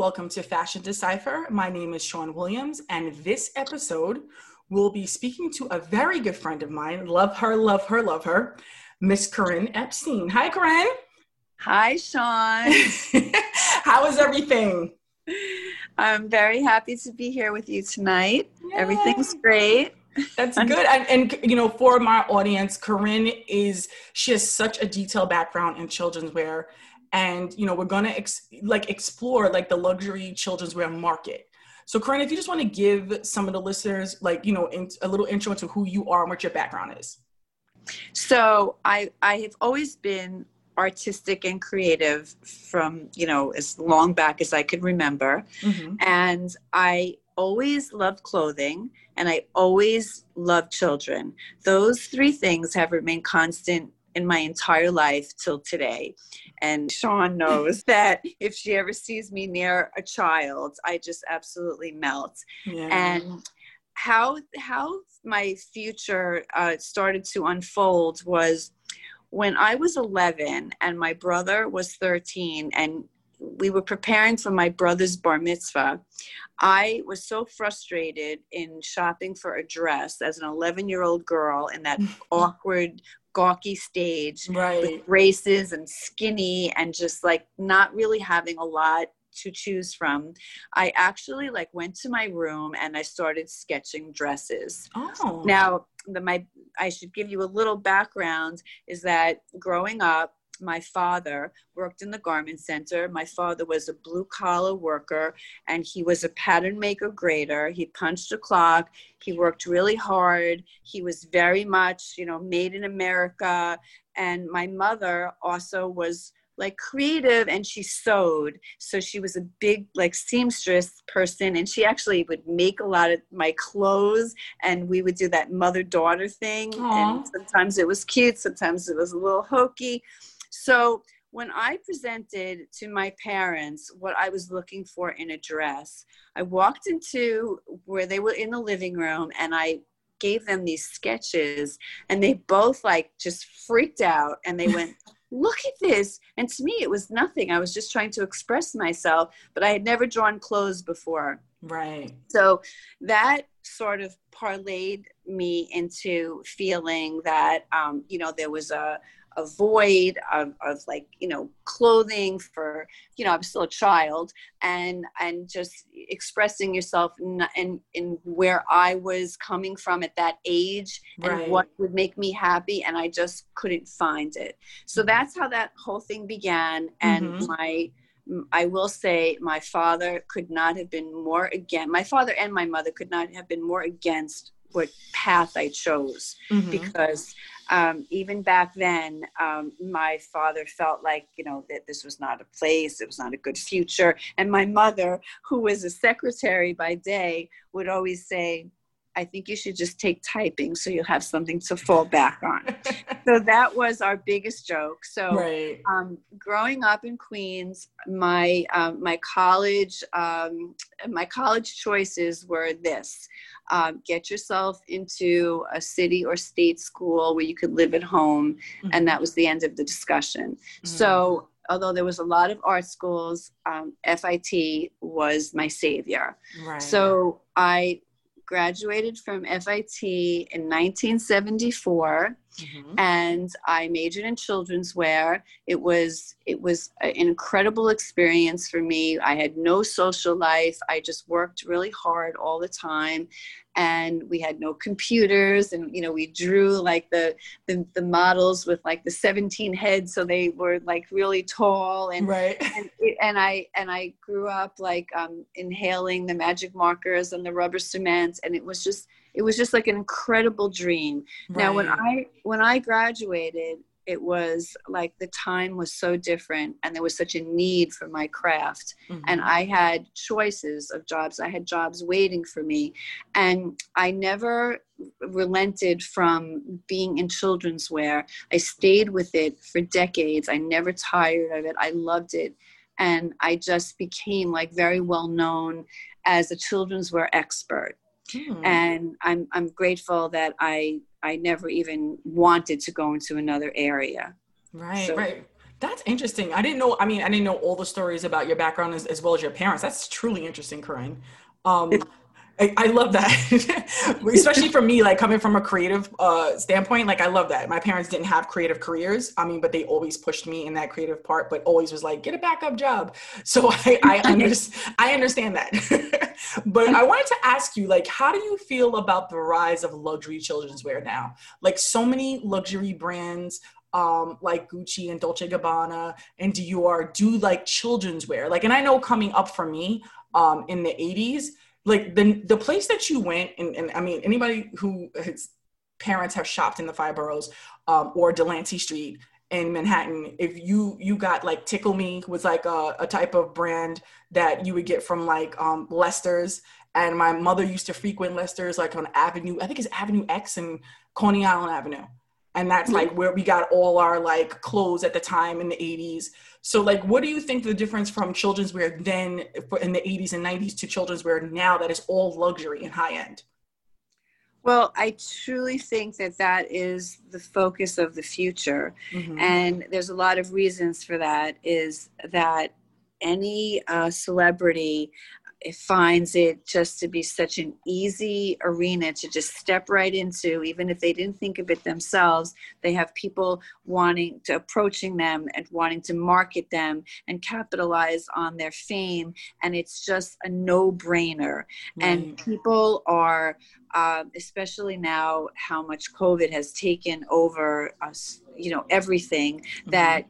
Welcome to Fashion Decipher. My name is Sean Williams, and this episode we'll be speaking to a very good friend of mine. Love her, love her, love her, Miss Corinne Epstein. Hi, Corinne. Hi, Sean. How is everything? I'm very happy to be here with you tonight. Yay. Everything's great. That's good. And, and, you know, for my audience, Corinne is, she has such a detailed background in children's wear and you know we're gonna ex- like explore like the luxury children's wear market. So corinne if you just want to give some of the listeners like you know in, a little intro into who you are and what your background is. So i i have always been artistic and creative from you know as long back as i could remember. Mm-hmm. and i always loved clothing and i always loved children. Those three things have remained constant in my entire life till today. And Sean knows that if she ever sees me near a child, I just absolutely melt. Yeah. And how how my future uh, started to unfold was when I was 11 and my brother was 13 and we were preparing for my brother's bar mitzvah. I was so frustrated in shopping for a dress as an 11 year old girl in that awkward gawky stage right. with braces and skinny and just like not really having a lot to choose from i actually like went to my room and i started sketching dresses oh now the my i should give you a little background is that growing up my father worked in the garment center. My father was a blue collar worker and he was a pattern maker grader. He punched a clock. He worked really hard. He was very much, you know, made in America. And my mother also was like creative and she sewed so she was a big like seamstress person and she actually would make a lot of my clothes and we would do that mother daughter thing Aww. and sometimes it was cute sometimes it was a little hokey so when I presented to my parents what I was looking for in a dress, I walked into where they were in the living room and I gave them these sketches and they both like just freaked out and they went look at this. And to me it was nothing. I was just trying to express myself but i had never drawn clothes before. Right. So that sort of parlayed me into feeling that um, you know there was a a void of, of like you know clothing for you know i'm still a child and and just expressing yourself in, in, in where i was coming from at that age right. and what would make me happy and i just couldn't find it so mm-hmm. that's how that whole thing began and mm-hmm. my I will say my father could not have been more against my father and my mother could not have been more against what path I chose mm-hmm. because um, even back then, um, my father felt like, you know, that this was not a place, it was not a good future. And my mother, who was a secretary by day, would always say, I think you should just take typing so you'll have something to fall back on. so that was our biggest joke. So right. um, growing up in Queens, my um, my college um, my college choices were this: um, get yourself into a city or state school where you could live at home, mm-hmm. and that was the end of the discussion. Mm-hmm. So although there was a lot of art schools, um, FIT was my savior. Right. So I graduated from FIT in 1974 mm-hmm. and I majored in children's wear. It was it was an incredible experience for me. I had no social life. I just worked really hard all the time and we had no computers and you know we drew like the, the the, models with like the 17 heads so they were like really tall and right and, and i and i grew up like um, inhaling the magic markers and the rubber cement and it was just it was just like an incredible dream. Right. now when i when i graduated it was like the time was so different and there was such a need for my craft. Mm-hmm. and i had choices of jobs. I had jobs waiting for me. And i never relented from being in children's wear. I stayed with it for decades. I never tired of it. I loved it. And i just became like very well known as a children's wear expert Hmm. And I'm I'm grateful that I I never even wanted to go into another area. Right, so, right. That's interesting. I didn't know. I mean, I didn't know all the stories about your background as, as well as your parents. That's truly interesting, Corinne. Um, I, I love that, especially for me, like coming from a creative uh, standpoint. Like I love that. My parents didn't have creative careers. I mean, but they always pushed me in that creative part. But always was like, get a backup job. So I, I, under, I understand that. but I wanted to ask you, like, how do you feel about the rise of luxury children's wear now? Like, so many luxury brands um, like Gucci and Dolce Gabbana and Dior do like children's wear. Like, and I know coming up for me um, in the 80s, like the the place that you went and, and i mean anybody who his parents have shopped in the five boroughs um, or delancey street in manhattan if you you got like tickle me was like a, a type of brand that you would get from like um, lester's. And my mother used to frequent lester's like on avenue i think it's avenue x and coney island avenue. And that's like where we got all our like clothes at the time in the 80s so like what do you think the difference from children's wear then in the 80s and 90s to children's wear now that is all luxury and high end well i truly think that that is the focus of the future mm-hmm. and there's a lot of reasons for that is that any uh, celebrity it finds it just to be such an easy arena to just step right into even if they didn't think of it themselves they have people wanting to approaching them and wanting to market them and capitalize on their fame and it's just a no-brainer mm. and people are uh, especially now how much covid has taken over us you know everything mm-hmm. that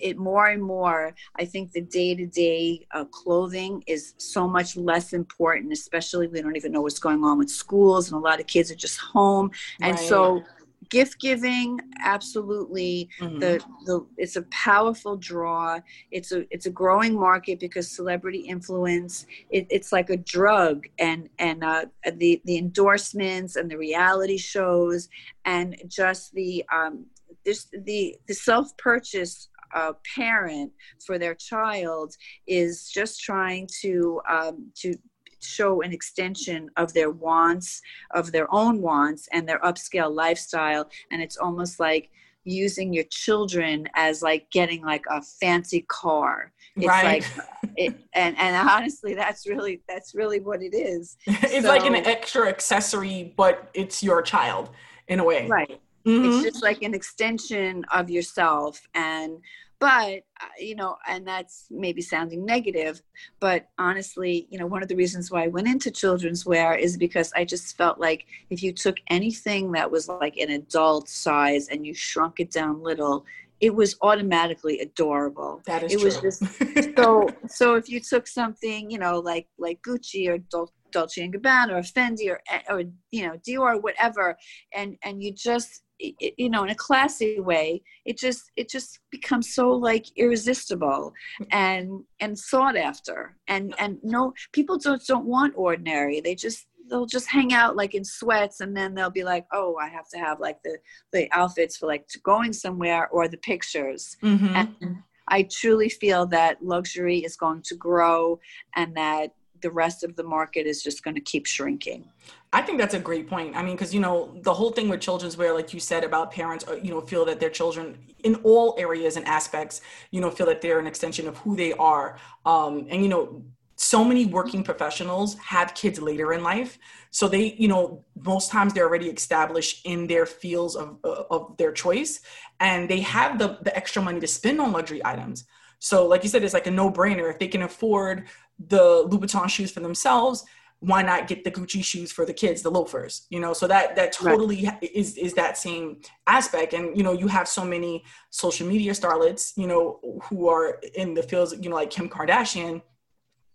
it more and more i think the day-to-day uh, clothing is so much less important especially we don't even know what's going on with schools and a lot of kids are just home and right. so gift giving absolutely mm-hmm. the the it's a powerful draw it's a it's a growing market because celebrity influence it, it's like a drug and and uh, the the endorsements and the reality shows and just the um this the the self purchase a parent for their child is just trying to um, to show an extension of their wants of their own wants and their upscale lifestyle. And it's almost like using your children as like getting like a fancy car. It's right. like it, and and honestly that's really that's really what it is. It's so, like an extra accessory but it's your child in a way. Right Mm-hmm. It's just like an extension of yourself. And, but, uh, you know, and that's maybe sounding negative, but honestly, you know, one of the reasons why I went into children's wear is because I just felt like if you took anything that was like an adult size and you shrunk it down little, it was automatically adorable. That is it true. was just so so if you took something, you know, like like Gucci or Dol- Dolce and Gabbana or Fendi or or you know Dior or whatever, and and you just you know in a classy way it just it just becomes so like irresistible and and sought after and and no people don't don't want ordinary they just they'll just hang out like in sweats and then they'll be like oh i have to have like the the outfits for like going somewhere or the pictures mm-hmm. and i truly feel that luxury is going to grow and that the rest of the market is just going to keep shrinking. I think that's a great point. I mean, because you know the whole thing with children's wear, like you said about parents, uh, you know, feel that their children in all areas and aspects, you know, feel that they're an extension of who they are. Um, and you know, so many working professionals have kids later in life, so they, you know, most times they're already established in their fields of uh, of their choice, and they have the the extra money to spend on luxury items. So, like you said, it's like a no brainer. If they can afford the Louboutin shoes for themselves, why not get the Gucci shoes for the kids, the loafers? You know, so that that totally right. is is that same aspect. And you know, you have so many social media starlets, you know, who are in the fields, you know, like Kim Kardashian.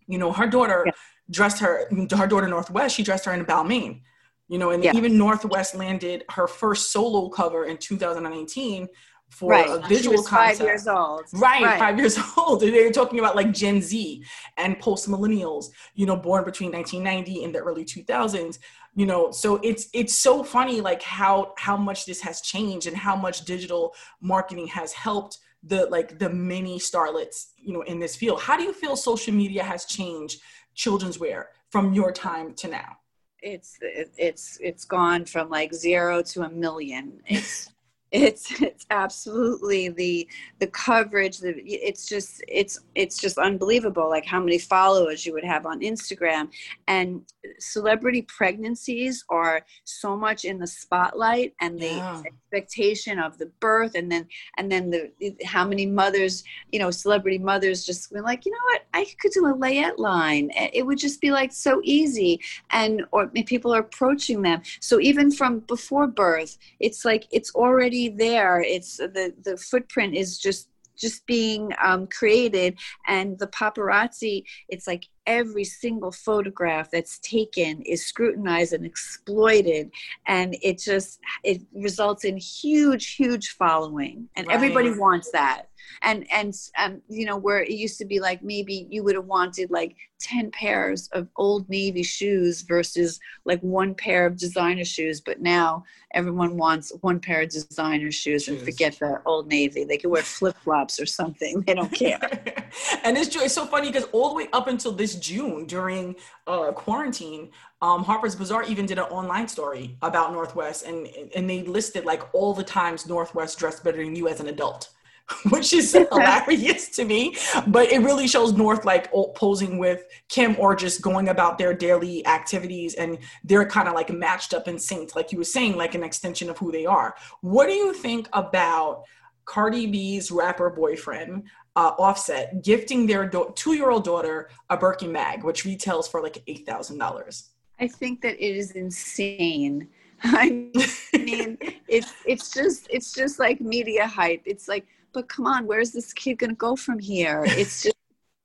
You know, her daughter yeah. dressed her her daughter North West, She dressed her in Balmain. You know, and yeah. even North West landed her first solo cover in 2018 for right. a visual concept. Five years old. Right, right, five years old. They're talking about like Gen Z and post millennials, you know, born between 1990 and the early 2000s. You know, so it's it's so funny like how how much this has changed and how much digital marketing has helped the like the many starlets, you know, in this field. How do you feel social media has changed children's wear from your time to now? It's it's it's gone from like zero to a million. It's it's it's absolutely the the coverage the it's just it's it's just unbelievable like how many followers you would have on instagram. And celebrity pregnancies are so much in the spotlight and the yeah. expectation of the birth and then and then the how many mothers you know celebrity mothers just were like you know what? I could do a layette line. It would just be like so easy. And or people are approaching them. So even from before birth it's like it's already there it's the the footprint is just just being um, created. And the paparazzi it's like every single photograph that's taken is scrutinized and exploited. And it just it results in huge huge following. And right. everybody wants that and and um, you know where it used to be like maybe you would have wanted like 10 pairs of old navy shoes versus like one pair of designer shoes but now everyone wants one pair of designer shoes, shoes. and forget the old navy they can wear flip-flops or something they don't care and it's, it's so funny because all the way up until this june during uh, quarantine um, Harper's Bazaar even did an online story about North West, and and they listed like all the times North West dressed better than you as an adult. which is hilarious to me. But it really shows North like posing with Kim or just going about their daily activities and they're kind of like matched up and synced, like you were saying, like an extension of who they are. What do you think about Cardi B's rapper boyfriend? Uh, Offset gifting their do- two-year-old daughter a Birkin bag, which retails for like eight thousand dollars. I think that it is insane. I mean, it's it's just it's just like media hype. It's like but come on, where's this kid going to go from here? It's just,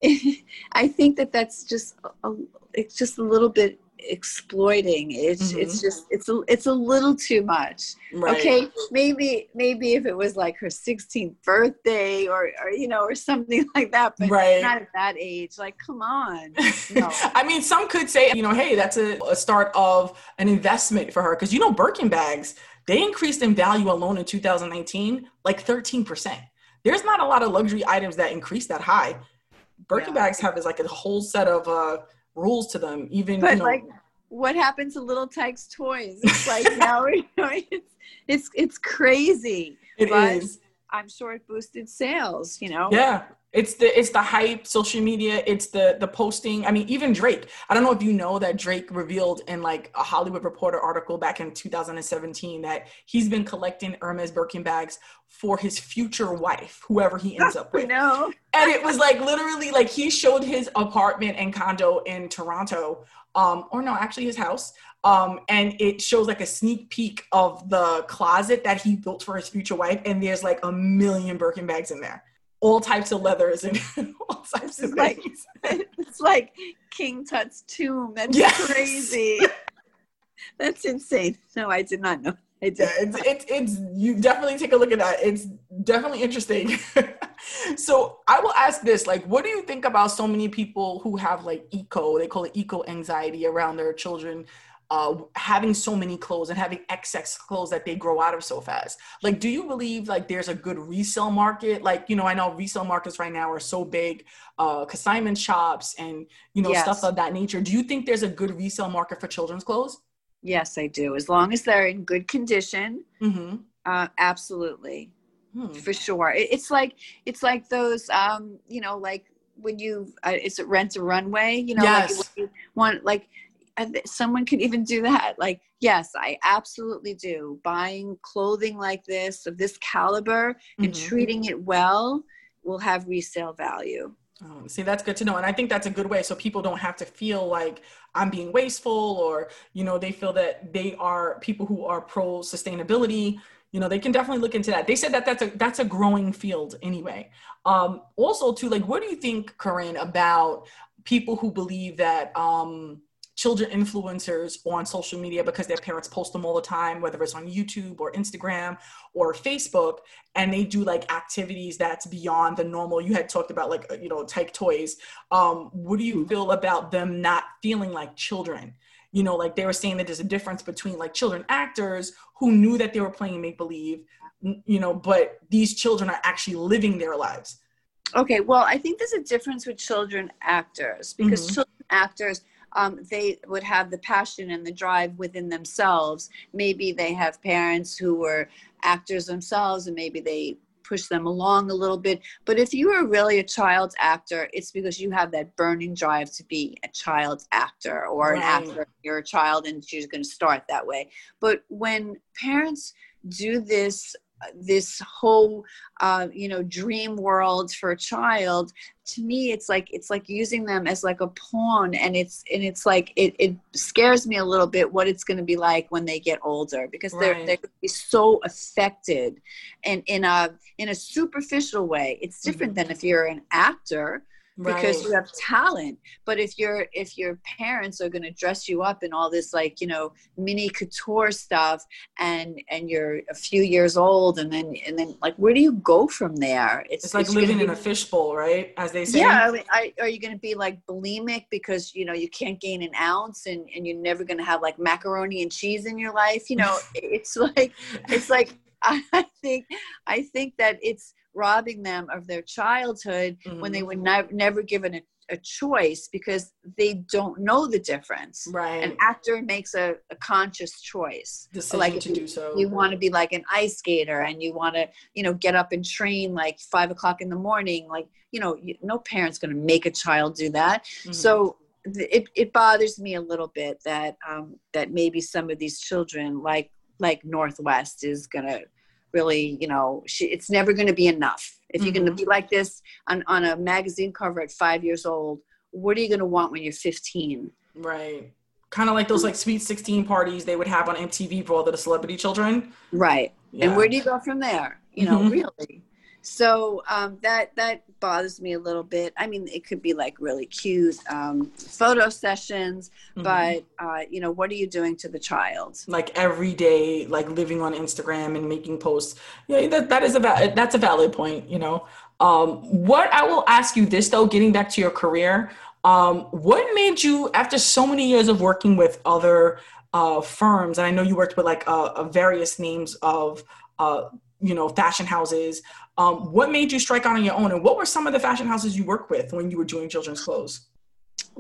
I think that that's just, a, it's just a little bit exploiting it's mm-hmm. it's just it's a it's a little too much right. okay maybe maybe if it was like her 16th birthday or or you know or something like that but right. not at that age like come on no. i mean some could say you know hey that's a, a start of an investment for her because you know birkin bags they increased in value alone in 2019 like 13 percent there's not a lot of luxury items that increase that high. Birkin yeah. bags have is like a whole set of uh, rules to them. Even but you know, like, what happened to Little Tikes toys? It's like now you know, it's it's it's crazy. It but is. I'm sure it boosted sales. You know. Yeah, it's the it's the hype social media it's the the posting. I mean even drake. I don't know if you know that drake revealed in like a hollywood reporter article back in 2017 that he's been collecting hermes birkin bags for his future wife whoever he ends up with. I know. and it was like literally like he showed his apartment and condo in toronto um or no actually his house um, and it shows like a sneak peek of the closet that he built for his future wife, and there's like a million Birkin bags in there all types of leathers and all types of like, things. It's like King Tut's tomb. That's yes. crazy. That's insane. No, I did not know. I did. Yeah, it's, it's, it's, you definitely take a look at that. It's definitely interesting. so I will ask this, like, what do you think about so many people who have like eco, they call it eco anxiety around their children uh, having so many clothes and having excess clothes that they grow out of so fast. Like, do you believe like there's a good resale market? Like, you know, I know resale markets right now are so big, uh, consignment shops and you know yes. stuff of that nature. Do you think there's a good resale market for children's clothes? Yes, I do. As long as they're in good condition, mm-hmm. uh, absolutely, hmm. for sure. It, it's like it's like those, um, you know, like when you uh, it's a rent a runway. You know, yes. like you want like someone could even do that. Like yes i absolutely do. Buying clothing like this of this caliber mm-hmm. and treating it well will have resale value. Oh, see that's good to know and i think that's a good way so people don't have to feel like i'm being wasteful or you know they feel that they are people who are pro sustainability you know they can definitely look into that. They said that that's a that's a growing field anyway. Um also too like what do you think corinne about people who believe that um children influencers on social media because their parents post them all the time, whether it's on YouTube or Instagram or Facebook, and they do like activities that's beyond the normal. You had talked about like, you know, type toys. Um, what do you feel about them not feeling like children? You know, like they were saying that there's a difference between like children actors who knew that they were playing make believe, you know, but these children are actually living their lives. Okay, well, I think there's a difference with children actors because mm-hmm. children actors um, they would have the passion and the drive within themselves. Maybe they have parents who were actors themselves, and maybe they push them along a little bit. But if you are really a child actor, it's because you have that burning drive to be a child actor or right. an actor. You're a child and you're going to start that way. But when parents do this this whole uh, you know dream world for a child to me it's like it's like using them as like a pawn and it's and it's like it, it scares me a little bit what it's going to be like when they get older because right. they're they're going to be so affected and in a in a superficial way it's different mm-hmm. than if you're an actor because right. you have talent but if your if your parents are going to dress you up in all this like you know mini couture stuff and and you're a few years old and then and then like where do you go from there? It's, it's like it's living be, in a fishbowl right? As they say. Yeah I mean, I, are you going to be like bulimic because you know you can't gain an ounce and and you're never going to have like macaroni and cheese in your life? You know it's like it's like I think I think that it's robbing them of their childhood mm-hmm. when they were ne- never given a, a, choice because they don't know the difference. Right. An actor makes a, a conscious choice. Decision like to you, do so. You want to be like an ice skater and you want to, you know, get up and train like five o'clock in the morning. Like, you know, you, no parent's going to make a child do that. Mm-hmm. So it, it bothers me a little bit that um, that maybe some of these children like like North West is gonna really, you know, she, it's never going to be enough. If you're mm-hmm. going to be like this on, on a magazine cover at five years old, what are you going to want when you're 15? Right. Kind of like those like sweet 16 parties they would have on MTV for all the celebrity children. Right. Yeah. And where do you go from there? You know, mm-hmm. really so um, that that bothers me a little bit. I mean it could be like really cute um, photo sessions mm-hmm. but uh, you know what are you doing to the child? Like every day like living on instagram and making posts. Yeah that, that is a va- that's a valid point you know? Um, what i will ask you this though getting back to your career um, what made you after so many years of working with other uh, firms and i know you worked with like uh, various names of uh, you know fashion houses. Um, what made you strike out on your own and what were some of the fashion houses you worked with when you were doing children's clothes?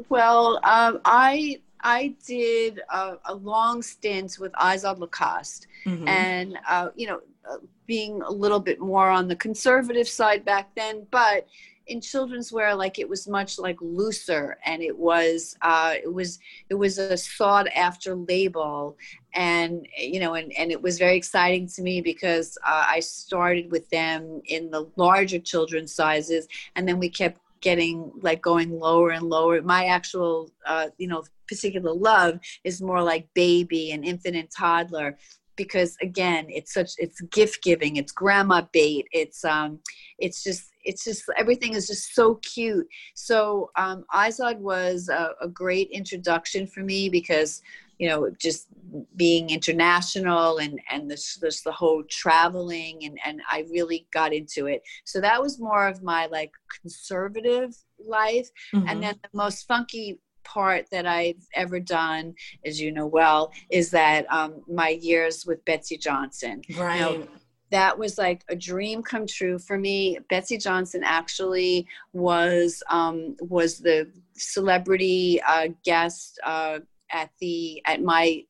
Well um, i i did a, a, long stint with izod lacoste mm-hmm. and uh, you know uh, being a little bit more on the conservative side back then but in children's wear like it was much like looser and it was uh, it was it was a sought after label. And you know and, and it was very exciting to me because uh, i started with them in the larger children's sizes and then we kept getting like going lower and lower. My actual uh, you know particular love is more like baby and infant and toddler because again it's such it's gift giving it's grandma bait it's um it's just it's just everything is just so cute. So um izod was a, a great introduction for me because you know just being international and and this this the whole traveling and and I really got into it. So that was more of my like conservative life. Mm-hmm. and then the most funky part that I've ever done, as you know well, is that um, my years with Betsey Johnson. Right. You know, that was like a dream come true for me. Betsey Johnson actually was um, was the celebrity uh, guest uh, at the at my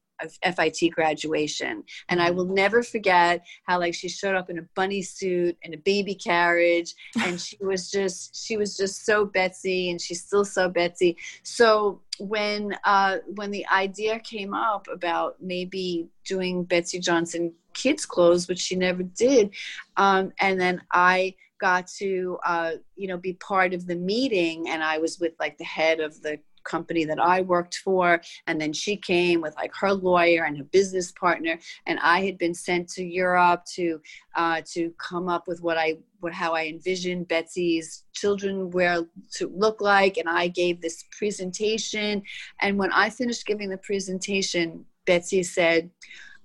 FIT graduation. And I will never forget how like she showed up in a bunny suit and a baby carriage and she was just she was just so Betsey and she's still so Betsey. So when uh when the idea came up about maybe doing Betsey Johnson kids clothes, which she never did, um, and then I got to uh, you know be part of the meeting and i was with like the head of the company that I worked for. And then she came with like her lawyer and her business partner. And I had been sent to Europe to uh, to come up with what I what how I envisioned Betsey's children wear to look like. And I gave this presentation. And when I finished giving the presentation, Betsey said,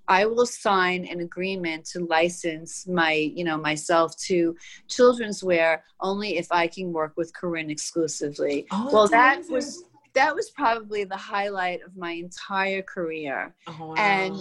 I will sign an agreement to license my, you know, myself to children's wear only if I can work with Corinne exclusively. Oh, well, that amazing. was that was probably the highlight of my entire career. Oh, wow. And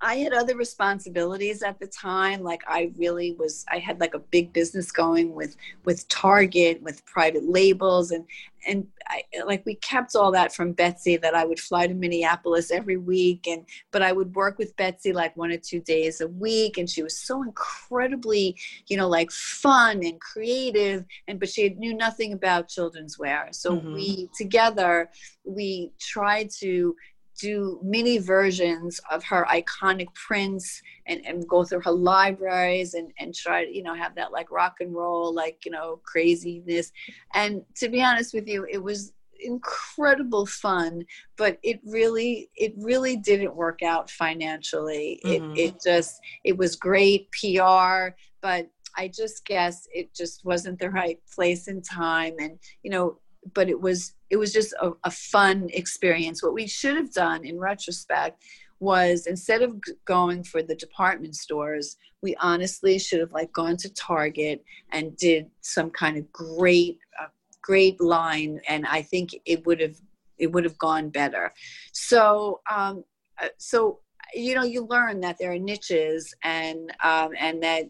I had other responsibilities at the time. Like I really was, I had like a big business going with with Target, with private labels, and and I, like we kept all that from Betsey. That I would fly to Minneapolis every week, and but I would work with Betsey like one or two days a week, and she was so incredibly, you know, like fun and creative, and but she knew nothing about children's wear. So mm-hmm. we together we tried to do mini versions of her iconic prints and, and go through her libraries and, and try to, you know, have that like rock and roll, like, you know, craziness. And to be honest with you, it was incredible fun, but it really, it really didn't work out financially. Mm-hmm. It, it just, it was great PR, but I just guess it just wasn't the right place and time. And, you know, but it was it was just a, a fun experience. What we should have done in retrospect was instead of going for the department stores we honestly should have like gone to target and did some kind of great uh, great line and i think it would have it would have gone better. So um uh, so you know you learn that there are niches and um and that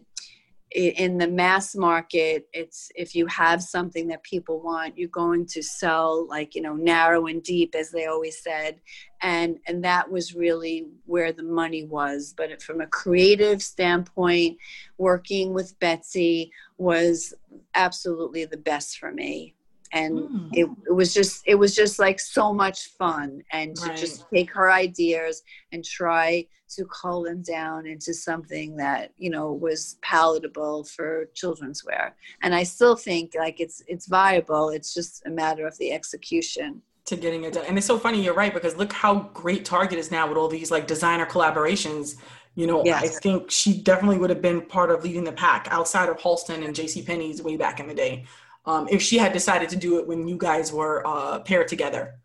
in the mass market it's if you have something that people want you're going to sell like you know narrow and deep as they always said. And and that was really where the money was. But from a creative standpoint working with betsey was absolutely the best for me and mm. it, it, was just it was just like so much fun and to right. just take her ideas and try to cull them down into something that you know was palatable for children's wear and i still think like it's it's viable it's just a matter of the execution to getting it done and it's so funny you're right because look how great target is now with all these like designer collaborations you know yes. i think she definitely would have been part of leading the pack outside of halston and jc penney's way back in the day um, if she had decided to do it when you guys were uh, paired together.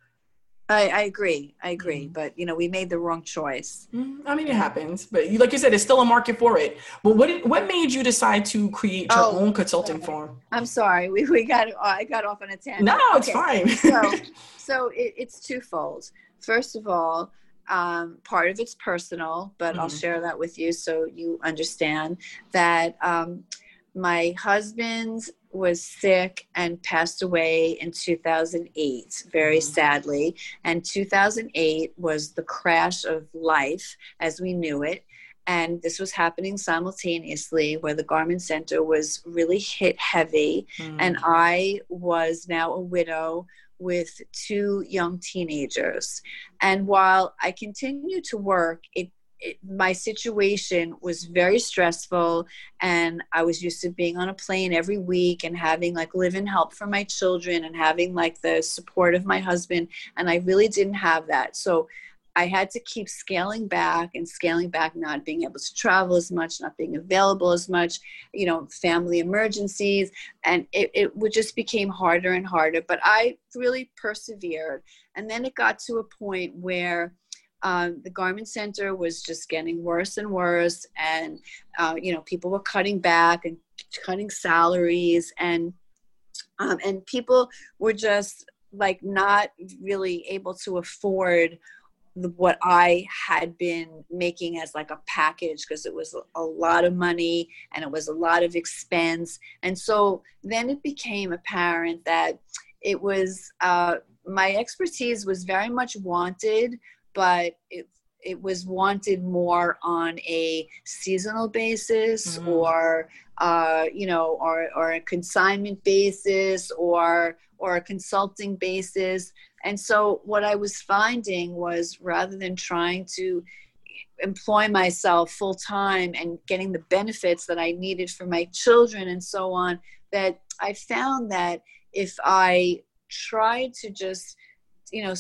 I, I agree. I agree. Mm-hmm. But you know, we made the wrong choice. Mm-hmm. I mean, it happens. But you, like you said, it's still a market for it. But what did, what made you decide to create your oh, own consulting firm? I'm sorry. We, we got I got off on a tangent. No, it's fine. so so it, it's twofold. First of all, um, part of it's personal, but mm-hmm. I'll share that with you so you understand that um, my husband was sick and passed away in 2008, very mm-hmm. sadly. And 2008 was the crash of life as we knew it. And this was happening simultaneously where the Garment Center was really hit heavy. Mm-hmm. And I was now a widow with two young teenagers. And while I continued to work, it it, my situation was very stressful and i was used to being on a plane every week and having like live-in help for my children and having like the support of my husband and i really didn't have that. So i had to keep scaling back and scaling back not being able to travel as much not being available as much you know family emergencies and it, it would just became harder and harder. But i really persevered and then it got to a point where um, the garment center was just getting worse and worse and uh, you know people were cutting back and cutting salaries and um, and people were just like not really able to afford what I had been making as like a package because it was a, a, lot of money and it was a lot of expense. And so then it became apparent that it was uh, my expertise was very much wanted, but it it was wanted more on a seasonal basis mm-hmm. or uh, you know or or a consignment basis or or a consulting basis and so what i was finding was rather than trying to employ myself full time and getting the benefits that i needed for my children and so on that i found that if i tried to just you know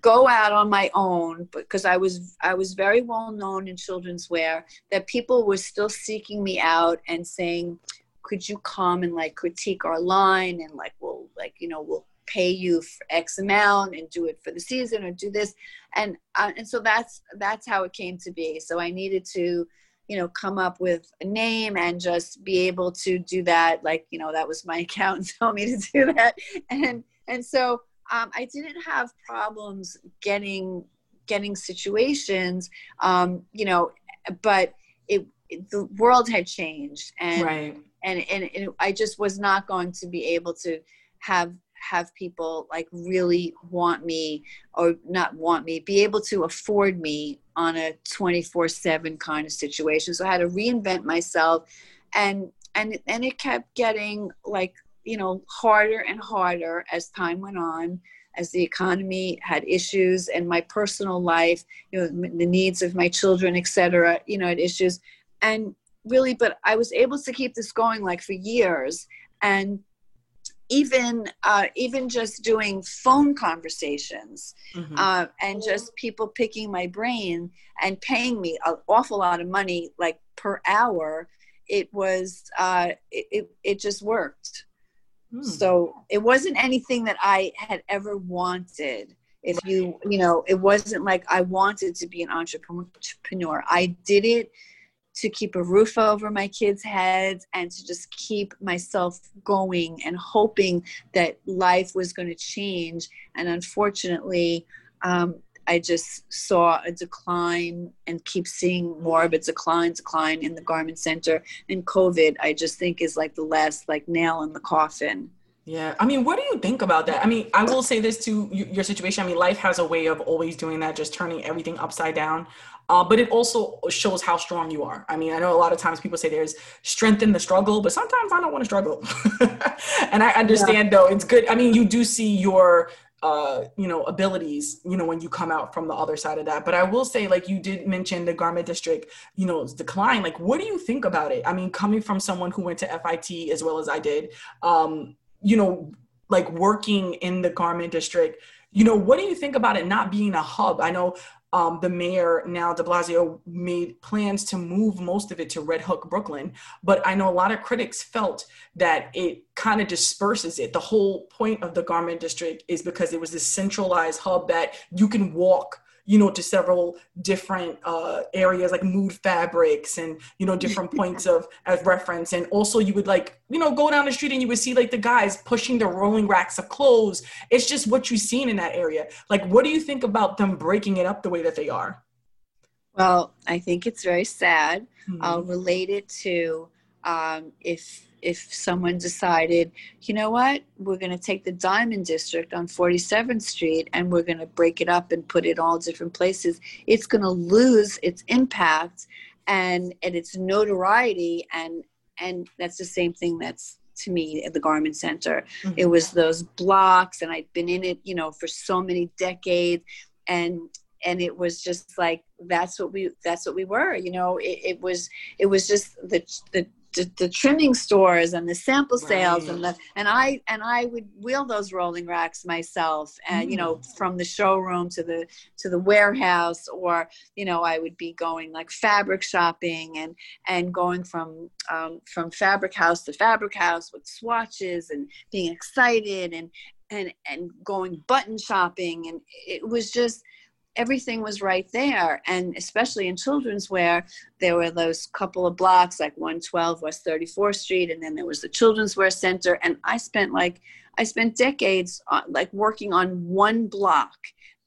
go out on my own because I was I was very well known in children's wear that people were still seeking me out and saying could you come and like critique our line and like we'll like you know we'll pay you for x amount and do it for the season or do this. And uh, and so that's that's how it came to be. So I needed to you know come up with a name and just be able to do that like you know that was my accountant told me to do that. And and so um, I didn't have problems getting getting situations um, you know but it, it, the world had changed and right. and, and and i just was not going to be able to have have people like really want me or not want me be able to afford me on a 24 7 kind of situation so i had to reinvent myself and and and it kept getting like you know harder and harder as time went on as the economy had issues and my personal life you know the needs of my children etc you know had issues. And really but i was able to keep this going like for years. And even uh, even just doing phone conversations mm-hmm. uh, and just people picking my brain and paying me an awful lot of money like per hour it was uh, it, it, it just worked mm. so it wasn't anything that i had ever wanted if you you know it wasn't like i wanted to be an entrepreneur i did it to keep a roof over my kids' heads and to just keep myself going and hoping that life was going to change. And unfortunately, um, I just saw a decline and keep seeing more of a decline, decline in the garment center. And COVID, I just think is like the last like nail in the coffin. Yeah. I mean, what do you think about that? I mean, I will say this to your situation. I mean, life has a way of always doing that, just turning everything upside down. Uh, but it also shows how strong you are. I mean, I know a lot of times people say there's strength in the struggle, but sometimes I don't want to struggle. and I understand yeah. though, it's good. I mean, you do see your uh you know abilities you know when you come out from the other side of that. But i will say like you did mention the garment district you know decline. Like what do you think about it? I mean coming from someone who went to fit as well as i did um you know like working in the garment district you know what do you think about it not being a hub? I know um, the mayor now de blasio made plans to move most of it to red hook brooklyn. But i know a lot of critics felt that it kind of disperses it. The whole point of the garment district is because it was this centralized hub that you can walk you know, to several different uh, areas like mood fabrics and, you know, different points of as reference. And also you would like, you know, go down the street and you would see like the guys pushing the rolling racks of clothes. It's just what you've seen in that area. Like, what do you think about them breaking it up the way that they are? Well, I think it's very sad. Mm-hmm. I'll relate it to um, if if someone decided, you know what, we're going to take the Diamond District on 47th Street and we're going to break it up and put it all different places, it's going to lose its impact and and its notoriety and and that's the same thing that's to me at the garment center mm-hmm. it was those blocks and i'd been in it you know for so many decades and and it was just like that's what we that's what we were you know it, it was it was just the the the, the, trimming stores and the sample sales right. and the and I and I would wheel those rolling racks myself and mm. you know mm. from the showroom to the to the warehouse or you know I would be going like fabric shopping and and going from um, from fabric house to fabric house with swatches and being excited and and and going button shopping and it was just everything was right there. And especially in children's wear, there were those couple of blocks like 112 West 34th Street, and then there was the Children's Wear Center. And I spent like, I spent decades on, uh, like working on one block.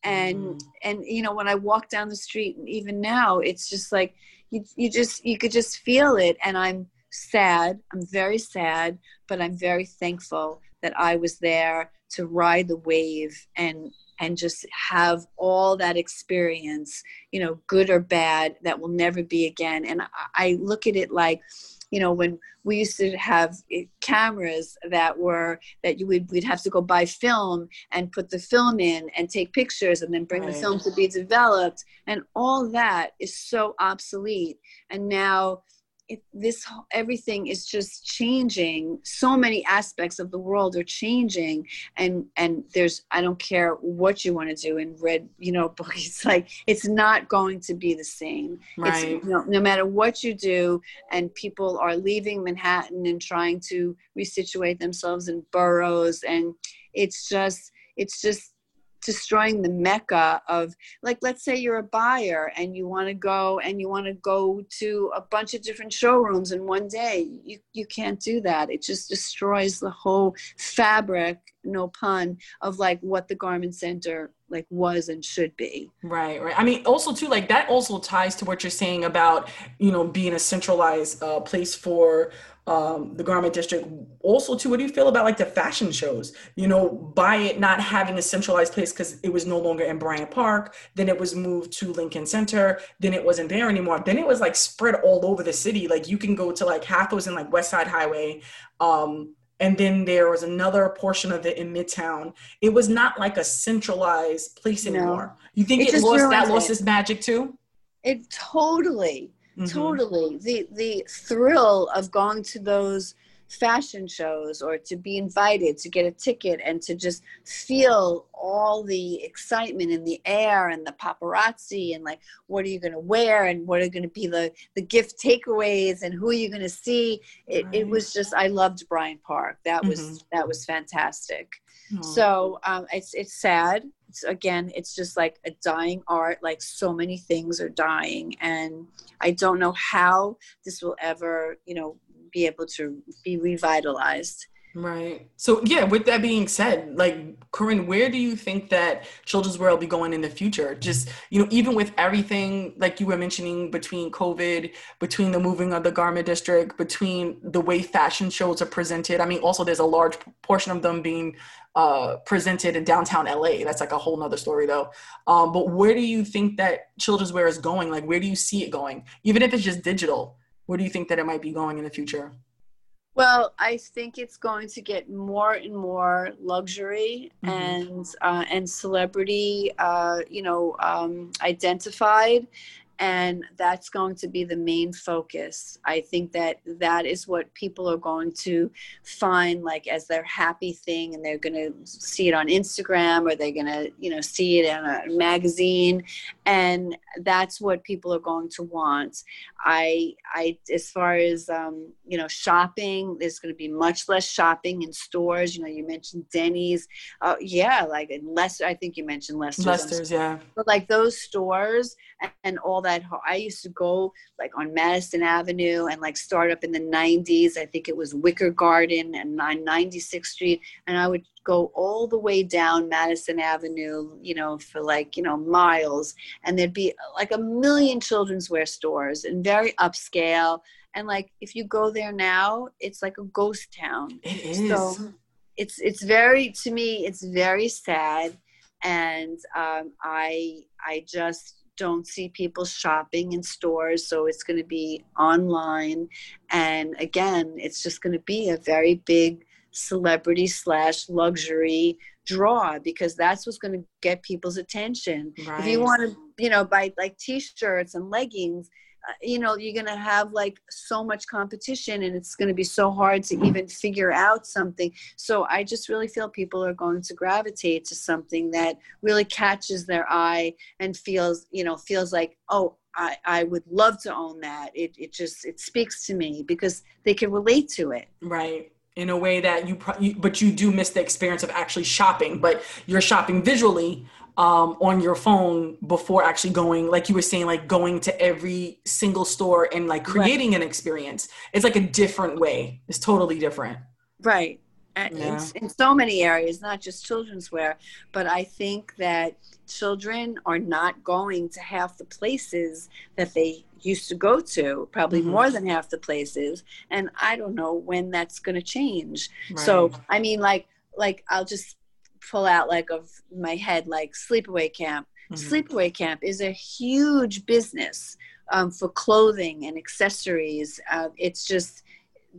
And, mm. and, you know, when I walk down the street, even now, it's just like, you, you just, you could just feel it. And I'm sad. I'm very sad, but I'm very thankful that I was there to ride the wave and and just have all that experience, you know, good or bad, that will never be again. And I look at it like, you know, when we used to have eh, cameras that were that you would we'd have to go buy film and put the film in and take pictures and then bring right. the film to be developed, and all that is so obsolete. And now it, this everything is just changing so many aspects of the world are changing and and there's i don't care what you want to do in red you know book it's like it's not going to be the same right. You know, no matter what you do and people are leaving manhattan and trying to resituate themselves in boroughs and it's just it's just destroying the mecca of like let's say you're a buyer and you want to go and you want to go to a bunch of different showrooms in one day. You you can't do that. It just destroys the whole fabric no pun of like what the garment center like was and should be. Right right. I mean also too like that also ties to what you're saying about you know being a centralized uh, place for um, the garment district. Also, too, what do you feel about like the fashion shows? You know, by it not having a centralized place because it was no longer in Bryant Park, then it was moved to Lincoln Center, then it wasn't there anymore. Then it was like spread all over the city. Like you can go to like half was in like West Side Highway. Um, and then there was another portion of it in Midtown. It was not like a centralized place anymore. No. You think it, it lost that lost its magic too? It totally Mm-hmm. Totally. The the thrill of going to those fashion shows or to be invited to get a ticket and to just feel all the excitement in the air and the paparazzi and like what are you going to wear and what are going to be the the gift takeaways and who are you going to see it, right. it was just i loved bryant park that was mm-hmm. that was fantastic so um, it's it's sad it's, again it's just like a dying art like so many things are dying and i don't know how this will ever you know be able to be revitalized Right. So yeah, with that being said, like Corinne, where do you think that children's wear will be going in the future? Just, you know, even with everything like you were mentioning between COVID, between the moving of the garment district, between the way fashion shows are presented. I mean, also there's a large portion of them being uh, presented in downtown LA. That's like a whole nother story though. Um, but where do you think that children's wear is going? Like where do you see it going? Even if it's just digital, where do you think that it might be going in the future? Well, I think it's going to get more and more luxury mm-hmm. and uh, and celebrity, uh, you know, um, identified, and that's going to be the main focus. I think that that is what people are going to find like as their happy thing and they're going to see it on instagram or they're going to you know see it in a magazine and that's what people are going to want. I i as far as um, you know shopping there's going to be much less shopping in stores. You know you mentioned denny's. Uh, yeah like less i think you mentioned lester's, lester's yeah. But like those stores and, and all that that I used to go like on Madison Avenue and like start up in the 90s. I think it was Wicker Garden and 96th Street. And I would go all the way down Madison Avenue, you know, for like, you know, miles. And there'd be like a million children's wear stores and very upscale. And like if you go there now, it's like a ghost town. It is. So it's it's very to me, it's very sad. And um, I I just don't see people shopping in stores so it's going to be online and again it's just going to be a very big celebrity slash luxury draw because that's what's going to get people's attention right. if you want to you know buy like t-shirts and leggings you know you're going to have like so much competition and it's going to be so hard to even figure out something. So i just really feel people are going to gravitate to something that really catches their eye and feels you know feels like oh I, I would love to own that. It, it just it speaks to me because they can relate to it. Right. In a way that you, you but you do miss the experience of actually shopping but you're shopping visually um, on your phone before actually going, like you were saying, like going to every single store and like creating right. an experience. It's like a different way. It's totally different. Right. Yeah. In, in so many areas, not just children's wear, but I think that children are not going to half the places that they used to go to, probably mm-hmm. more than half the places. And I don't know when that's going to change. Right. So, I mean, like, like I'll just pull out like of my head like sleepaway camp. Mm-hmm. sleepaway camp is a huge business um, for clothing and accessories. Uh, it's just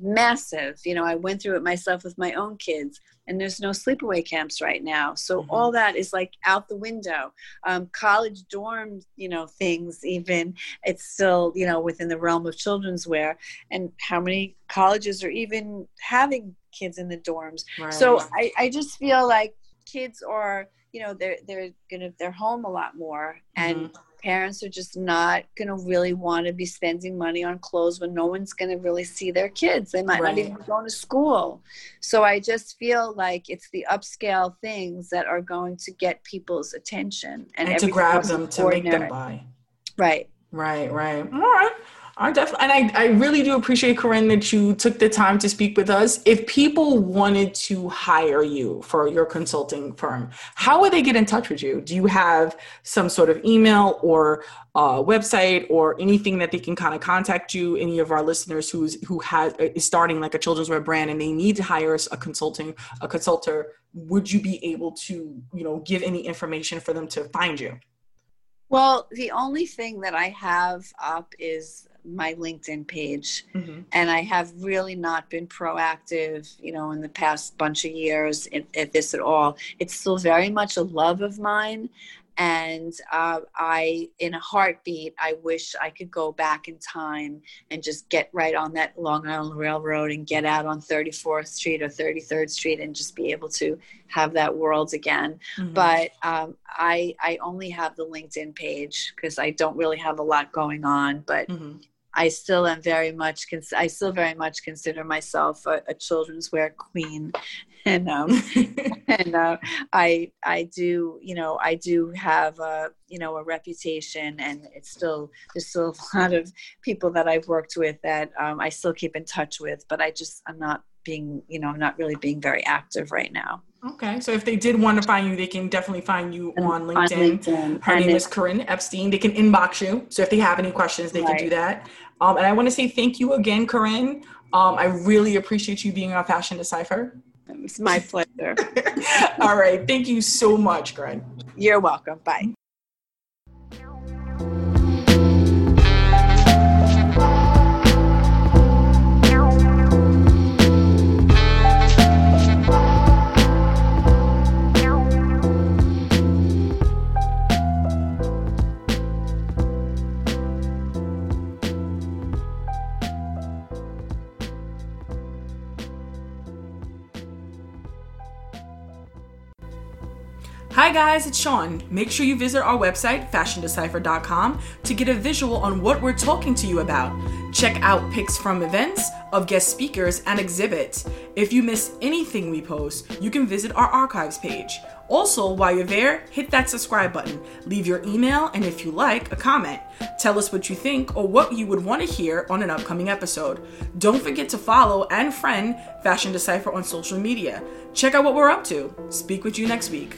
massive. You know i went through it myself with my own kids and there's no sleepaway camps right now. So mm-hmm. all that is like out the window. Um, college dorm you know things even it's still you know within the realm of children's wear. And how many colleges are even having kids in the dorms? Right. so I, I just feel like kids are you know they're they're gonna they're home a lot more and mm-hmm. parents are just not going to really want to be spending money on clothes when no one's going to really see their kids. They might right. not even be going to school. So I just feel like it's the upscale things that are going to get people's attention and, and to grab them to make them buy. Right. Right, right. All right. I definitely, and I, I really do appreciate Corinne that you took the time to speak with us. If people wanted to hire you for your consulting firm, how would they get in touch with you? Do you have some sort of email or uh, website or anything that they can kind of contact you? Any of our listeners who's who has is starting like a children's wear brand and they need to hire a consulting a consultant, would you be able to you know give any information for them to find you? Well, the only thing that I have up is my LinkedIn page. Mm-hmm. And I have really not been proactive, you know, in the past bunch of years at this at all. It's still very much a love of mine and uh, i in a heartbeat i wish i could go back in time and just get right on that long island railroad and get out on 34th street or 33rd street and just be able to have that world again mm-hmm. but um, i i only have the linkedin page because i don't really have a lot going on but mm-hmm. I still am very much. I still very much consider myself a, a children's wear queen, and um, and uh, I I do you know I do have a you know a reputation, and it's still there's still a lot of people that I've worked with that um, I still keep in touch with, but I just I'm not being you know I'm not really being very active right now. Okay, so if they did want to find you, they can definitely find you on LinkedIn. On LinkedIn. Her and name is Corinne Epstein. They can inbox you. So if they have any questions, they right. can do that. Um, and I want to say thank you again, Corinne. Um, I really appreciate you being on Fashion Decipher. It's my pleasure. All right. Thank you so much, Corinne. You're welcome. Bye. Hi guys, it's Sean. Make sure you visit our website, fashiondecipher.com, to get a visual on what we're talking to you about. Check out pics from events, of guest speakers, and exhibits. If you miss anything we post, you can visit our archives page. Also, while you're there, hit that subscribe button, leave your email, and if you like, a comment. Tell us what you think or what you would want to hear on an upcoming episode. Don't forget to follow and friend Fashion Decipher on social media. Check out what we're up to. Speak with you next week.